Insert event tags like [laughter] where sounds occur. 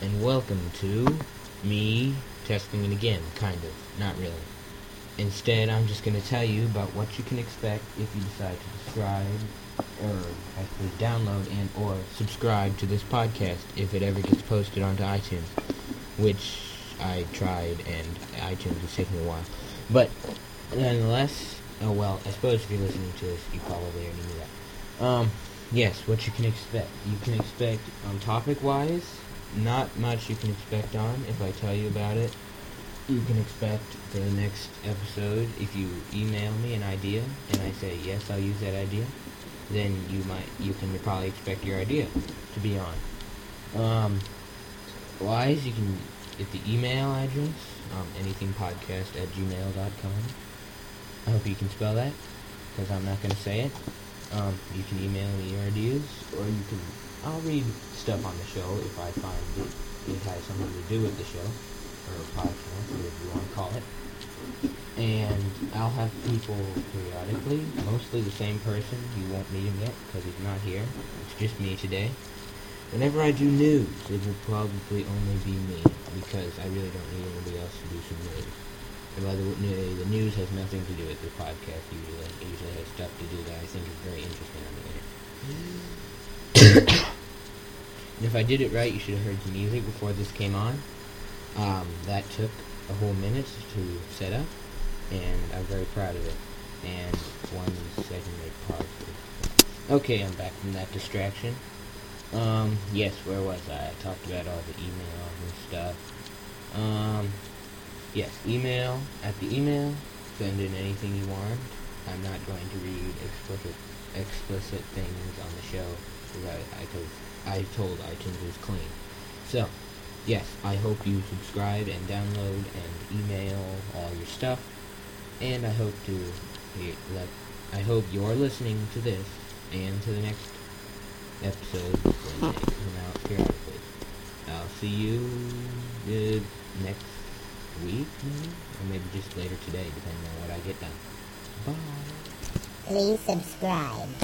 and welcome to me testing it again, kind of, not really. Instead, I'm just going to tell you about what you can expect if you decide to subscribe, or actually download and or subscribe to this podcast if it ever gets posted onto iTunes, which I tried and iTunes is taking a while. But nonetheless, oh well, I suppose if you're listening to this, you probably already knew that. Um, yes, what you can expect. You can expect on topic-wise, not much you can expect on if I tell you about it. You can expect the next episode, if you email me an idea and I say yes, I'll use that idea, then you might you can probably expect your idea to be on. Um, wise, you can get the email address, um, anythingpodcast at gmail.com. I hope you can spell that, because I'm not going to say it. Um, you can email me your ideas, or you can, I'll read stuff on the show if I find it, it has something to do with the show, or a podcast, whatever you want to call it. And I'll have people periodically, mostly the same person. You won't meet him yet, because he's not here. It's just me today. Whenever I do news, it will probably only be me, because I really don't need anybody else to do some news. And by the way, the news has nothing to do with the podcast usually. It usually has stuff to do that I think is very interesting on the internet. and [coughs] if I did it right, you should have heard the music before this came on. Um, that took a whole minute to set up, and I'm very proud of it. And one second made pause. Okay, I'm back from that distraction. Um, yes, where was I? I talked about all the emails and stuff. Um, yes, email. At the email, send in anything you want. I'm not going to read explicit explicit things on the show because I, told, I told iTunes was clean. So, yes, I hope you subscribe and download and email all your stuff. And I hope to let I hope you're listening to this and to the next episode when come out periodically. I'll see you next week, maybe? Or maybe just later today, depending on what I get done. Bye. Please subscribe.